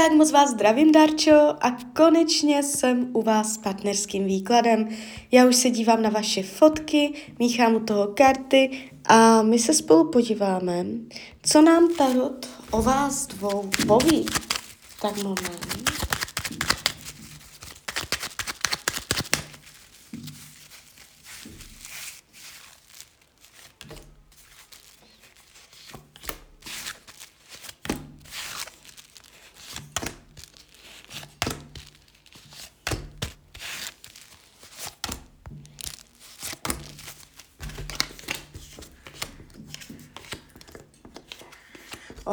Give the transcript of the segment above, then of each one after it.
Tak moc vás zdravím, Darčo, a konečně jsem u vás s partnerským výkladem. Já už se dívám na vaše fotky, míchám u toho karty a my se spolu podíváme, co nám Tarot o vás dvou poví. Tak moment.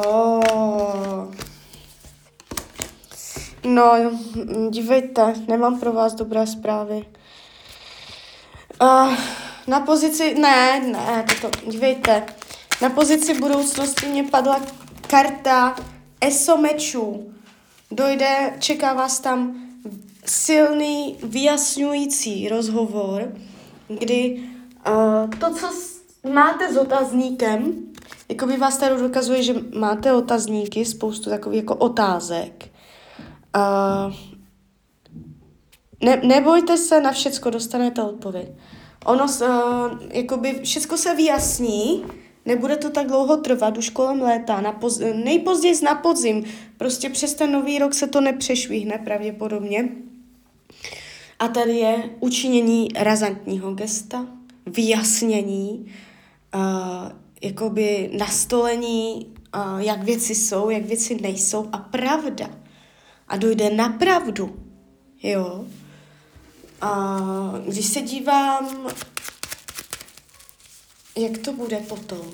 Oh. No, dívejte, nemám pro vás dobré zprávy. Uh, na pozici, ne, ne, to, dívejte, na pozici budoucnosti mě padla karta ESO mečů. Dojde, čeká vás tam silný, vyjasňující rozhovor, kdy uh, to, co máte s otazníkem, jako by vás tady dokazuje, že máte otazníky, spoustu takových jako otázek. Uh, ne, nebojte se, na všecko dostanete odpověď. Ono, uh, jakoby všecko se vyjasní, nebude to tak dlouho trvat, už kolem léta, na poz, nejpozději na podzim, prostě přes ten nový rok se to nepřešvihne pravděpodobně. A tady je učinění razantního gesta, vyjasnění, uh, jakoby nastolení, uh, jak věci jsou, jak věci nejsou a pravda. A dojde na pravdu, jo. A když se dívám, jak to bude potom,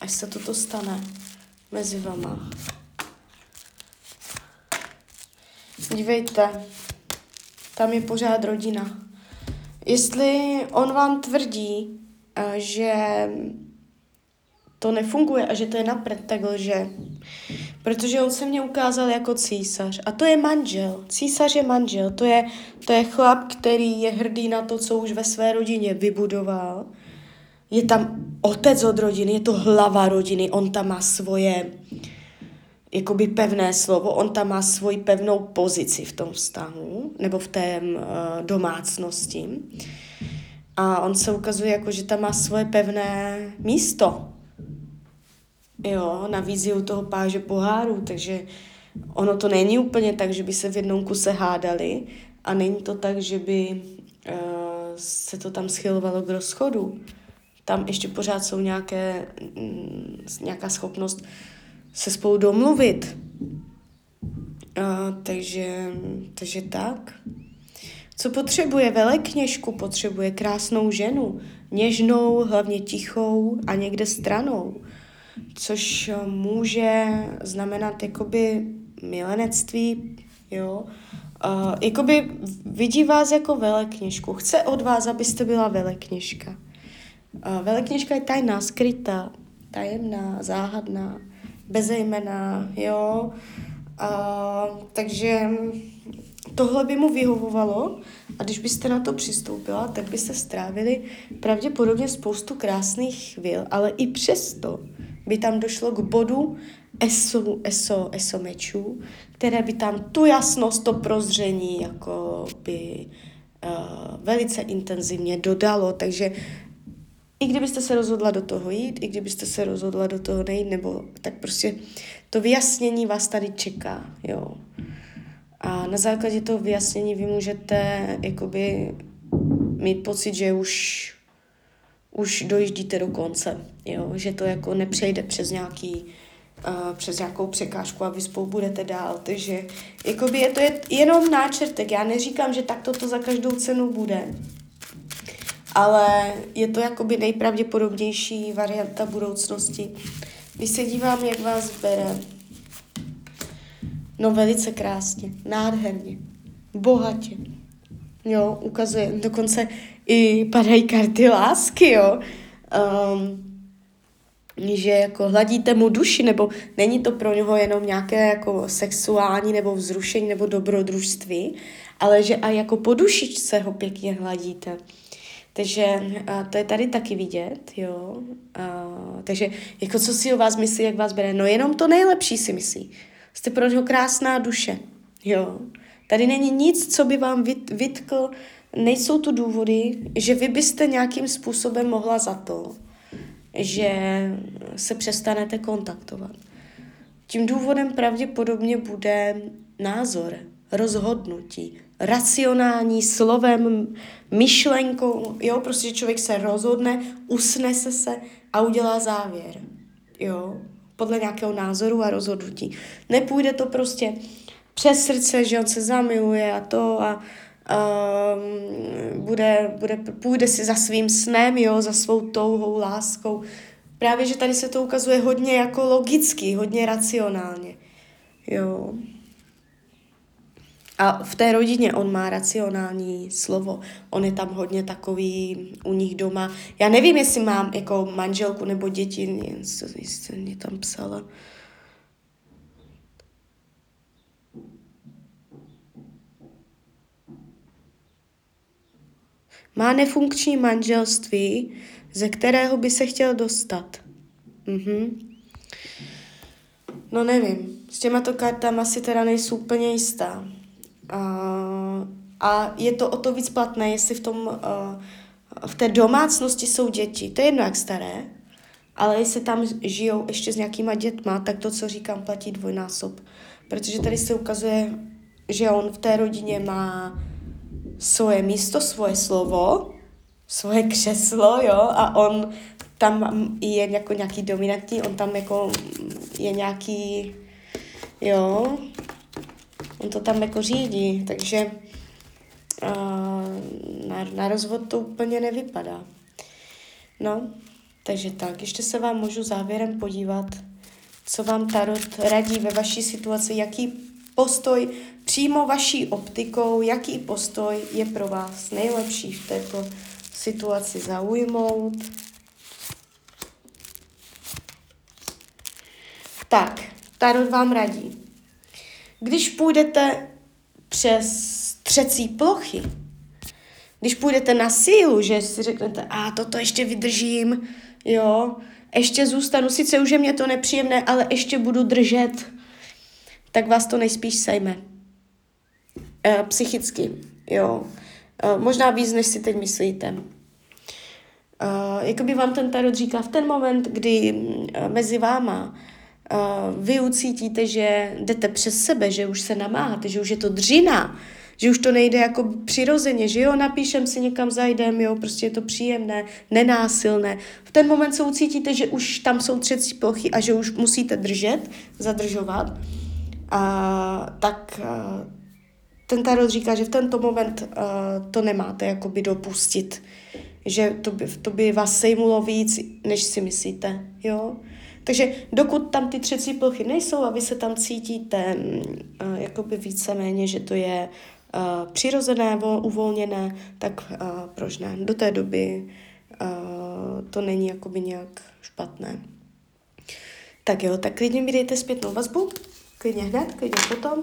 až se toto stane mezi vama. Dívejte, tam je pořád rodina. Jestli on vám tvrdí, že to nefunguje a že to je napřed, tak lže. Protože on se mě ukázal jako císař. A to je manžel. Císař je manžel. To je, to je chlap, který je hrdý na to, co už ve své rodině vybudoval. Je tam otec od rodiny, je to hlava rodiny, on tam má svoje jakoby pevné slovo, on tam má svoji pevnou pozici v tom vztahu, nebo v té uh, domácnosti. A on se ukazuje jako, že tam má svoje pevné místo Jo, je u toho páže poháru, takže ono to není úplně tak, že by se v jednom kuse hádali a není to tak, že by uh, se to tam schylovalo k rozchodu. Tam ještě pořád jsou nějaké, mm, nějaká schopnost se spolu domluvit. Uh, takže, takže tak. Co potřebuje velekněžku? Potřebuje krásnou ženu, něžnou, hlavně tichou a někde stranou což eh, může znamenat jakoby milenectví, jo. Uh, jakoby vidí vás jako velekněžku. Chce od vás, abyste byla velekněžka. Uh, velekněžka je tajná, skrytá, tajemná, záhadná, bezejmená, jo. Uh, takže tohle by mu vyhovovalo a když byste na to přistoupila, tak byste strávili pravděpodobně spoustu krásných chvil, ale i přesto by tam došlo k bodu eso, eso, eso mečů, které by tam tu jasnost, to prozření jako by uh, velice intenzivně dodalo, takže i kdybyste se rozhodla do toho jít, i kdybyste se rozhodla do toho nejít, nebo tak prostě to vyjasnění vás tady čeká, jo. A na základě toho vyjasnění vy můžete jakoby mít pocit, že už už dojíždíte do konce, jo? že to jako nepřejde přes nějaký uh, přes nějakou překážku a vy spolu budete dál, takže jakoby je to je jenom náčrtek, já neříkám, že takto to za každou cenu bude, ale je to jakoby nejpravděpodobnější varianta budoucnosti. Když se dívám, jak vás bere, no velice krásně, nádherně, bohatě, jo, ukazuje, dokonce i padají karty lásky, jo. Um, že jako hladíte mu duši, nebo není to pro něho jenom nějaké jako sexuální nebo vzrušení nebo dobrodružství, ale že a jako po dušičce ho pěkně hladíte. Takže a to je tady taky vidět, jo. A, takže jako co si o vás myslí, jak vás bere? No jenom to nejlepší si myslí. Jste pro něho krásná duše. Jo. Tady není nic, co by vám vytkl, nejsou tu důvody, že vy byste nějakým způsobem mohla za to, že se přestanete kontaktovat. Tím důvodem pravděpodobně bude názor, rozhodnutí, racionální slovem, myšlenkou, jo, prostě člověk se rozhodne, usnese se a udělá závěr, jo, podle nějakého názoru a rozhodnutí. Nepůjde to prostě přes srdce, že on se zamiluje a to a um, bude, bude, půjde si za svým snem, jo, za svou touhou, láskou. Právě, že tady se to ukazuje hodně jako logicky, hodně racionálně. Jo. A v té rodině on má racionální slovo. On je tam hodně takový u nich doma. Já nevím, jestli mám jako manželku nebo děti, jestli mě tam psala. Má nefunkční manželství, ze kterého by se chtěl dostat. Mhm. No nevím, s těmato kartama si teda nejsou úplně jistá. Uh, a je to o to víc platné, jestli v, tom, uh, v té domácnosti jsou děti. To je jedno, jak staré, ale jestli tam žijou ještě s nějakýma dětma, tak to, co říkám, platí dvojnásob. Protože tady se ukazuje, že on v té rodině má svoje místo, svoje slovo, svoje křeslo, jo, a on tam je jako nějaký dominantní, on tam jako je nějaký, jo, on to tam jako řídí, takže uh, na, na rozvod to úplně nevypadá. No, takže tak, ještě se vám můžu závěrem podívat, co vám Tarot radí ve vaší situaci, jaký postoj přímo vaší optikou, jaký postoj je pro vás nejlepší v této situaci zaujmout. Tak, Tarot vám radí. Když půjdete přes třecí plochy, když půjdete na sílu, že si řeknete, a toto ještě vydržím, jo, ještě zůstanu, sice už je mě to nepříjemné, ale ještě budu držet, tak vás to nejspíš sejme. E, psychicky, jo. E, možná víc, než si teď myslíte. E, jakoby vám ten tarot říká, v ten moment, kdy mezi váma vy ucítíte, že jdete přes sebe, že už se namáháte, že už je to dřina, že už to nejde jako přirozeně, že jo, napíšem si někam, zajdem, jo, prostě je to příjemné, nenásilné. V ten moment se ucítíte, že už tam jsou třecí plochy a že už musíte držet, zadržovat, a, tak a, ten tarot říká, že v tento moment uh, to nemáte jakoby dopustit, že to by, to by vás sejmulo víc, než si myslíte, jo. Takže dokud tam ty třecí plochy nejsou a vy se tam cítíte uh, jakoby víceméně, že to je uh, přirozené, vol, uvolněné, tak uh, proč ne? Do té doby uh, to není jakoby nějak špatné. Tak jo, tak klidně mi dejte zpětnou vazbu, klidně hned, klidně potom.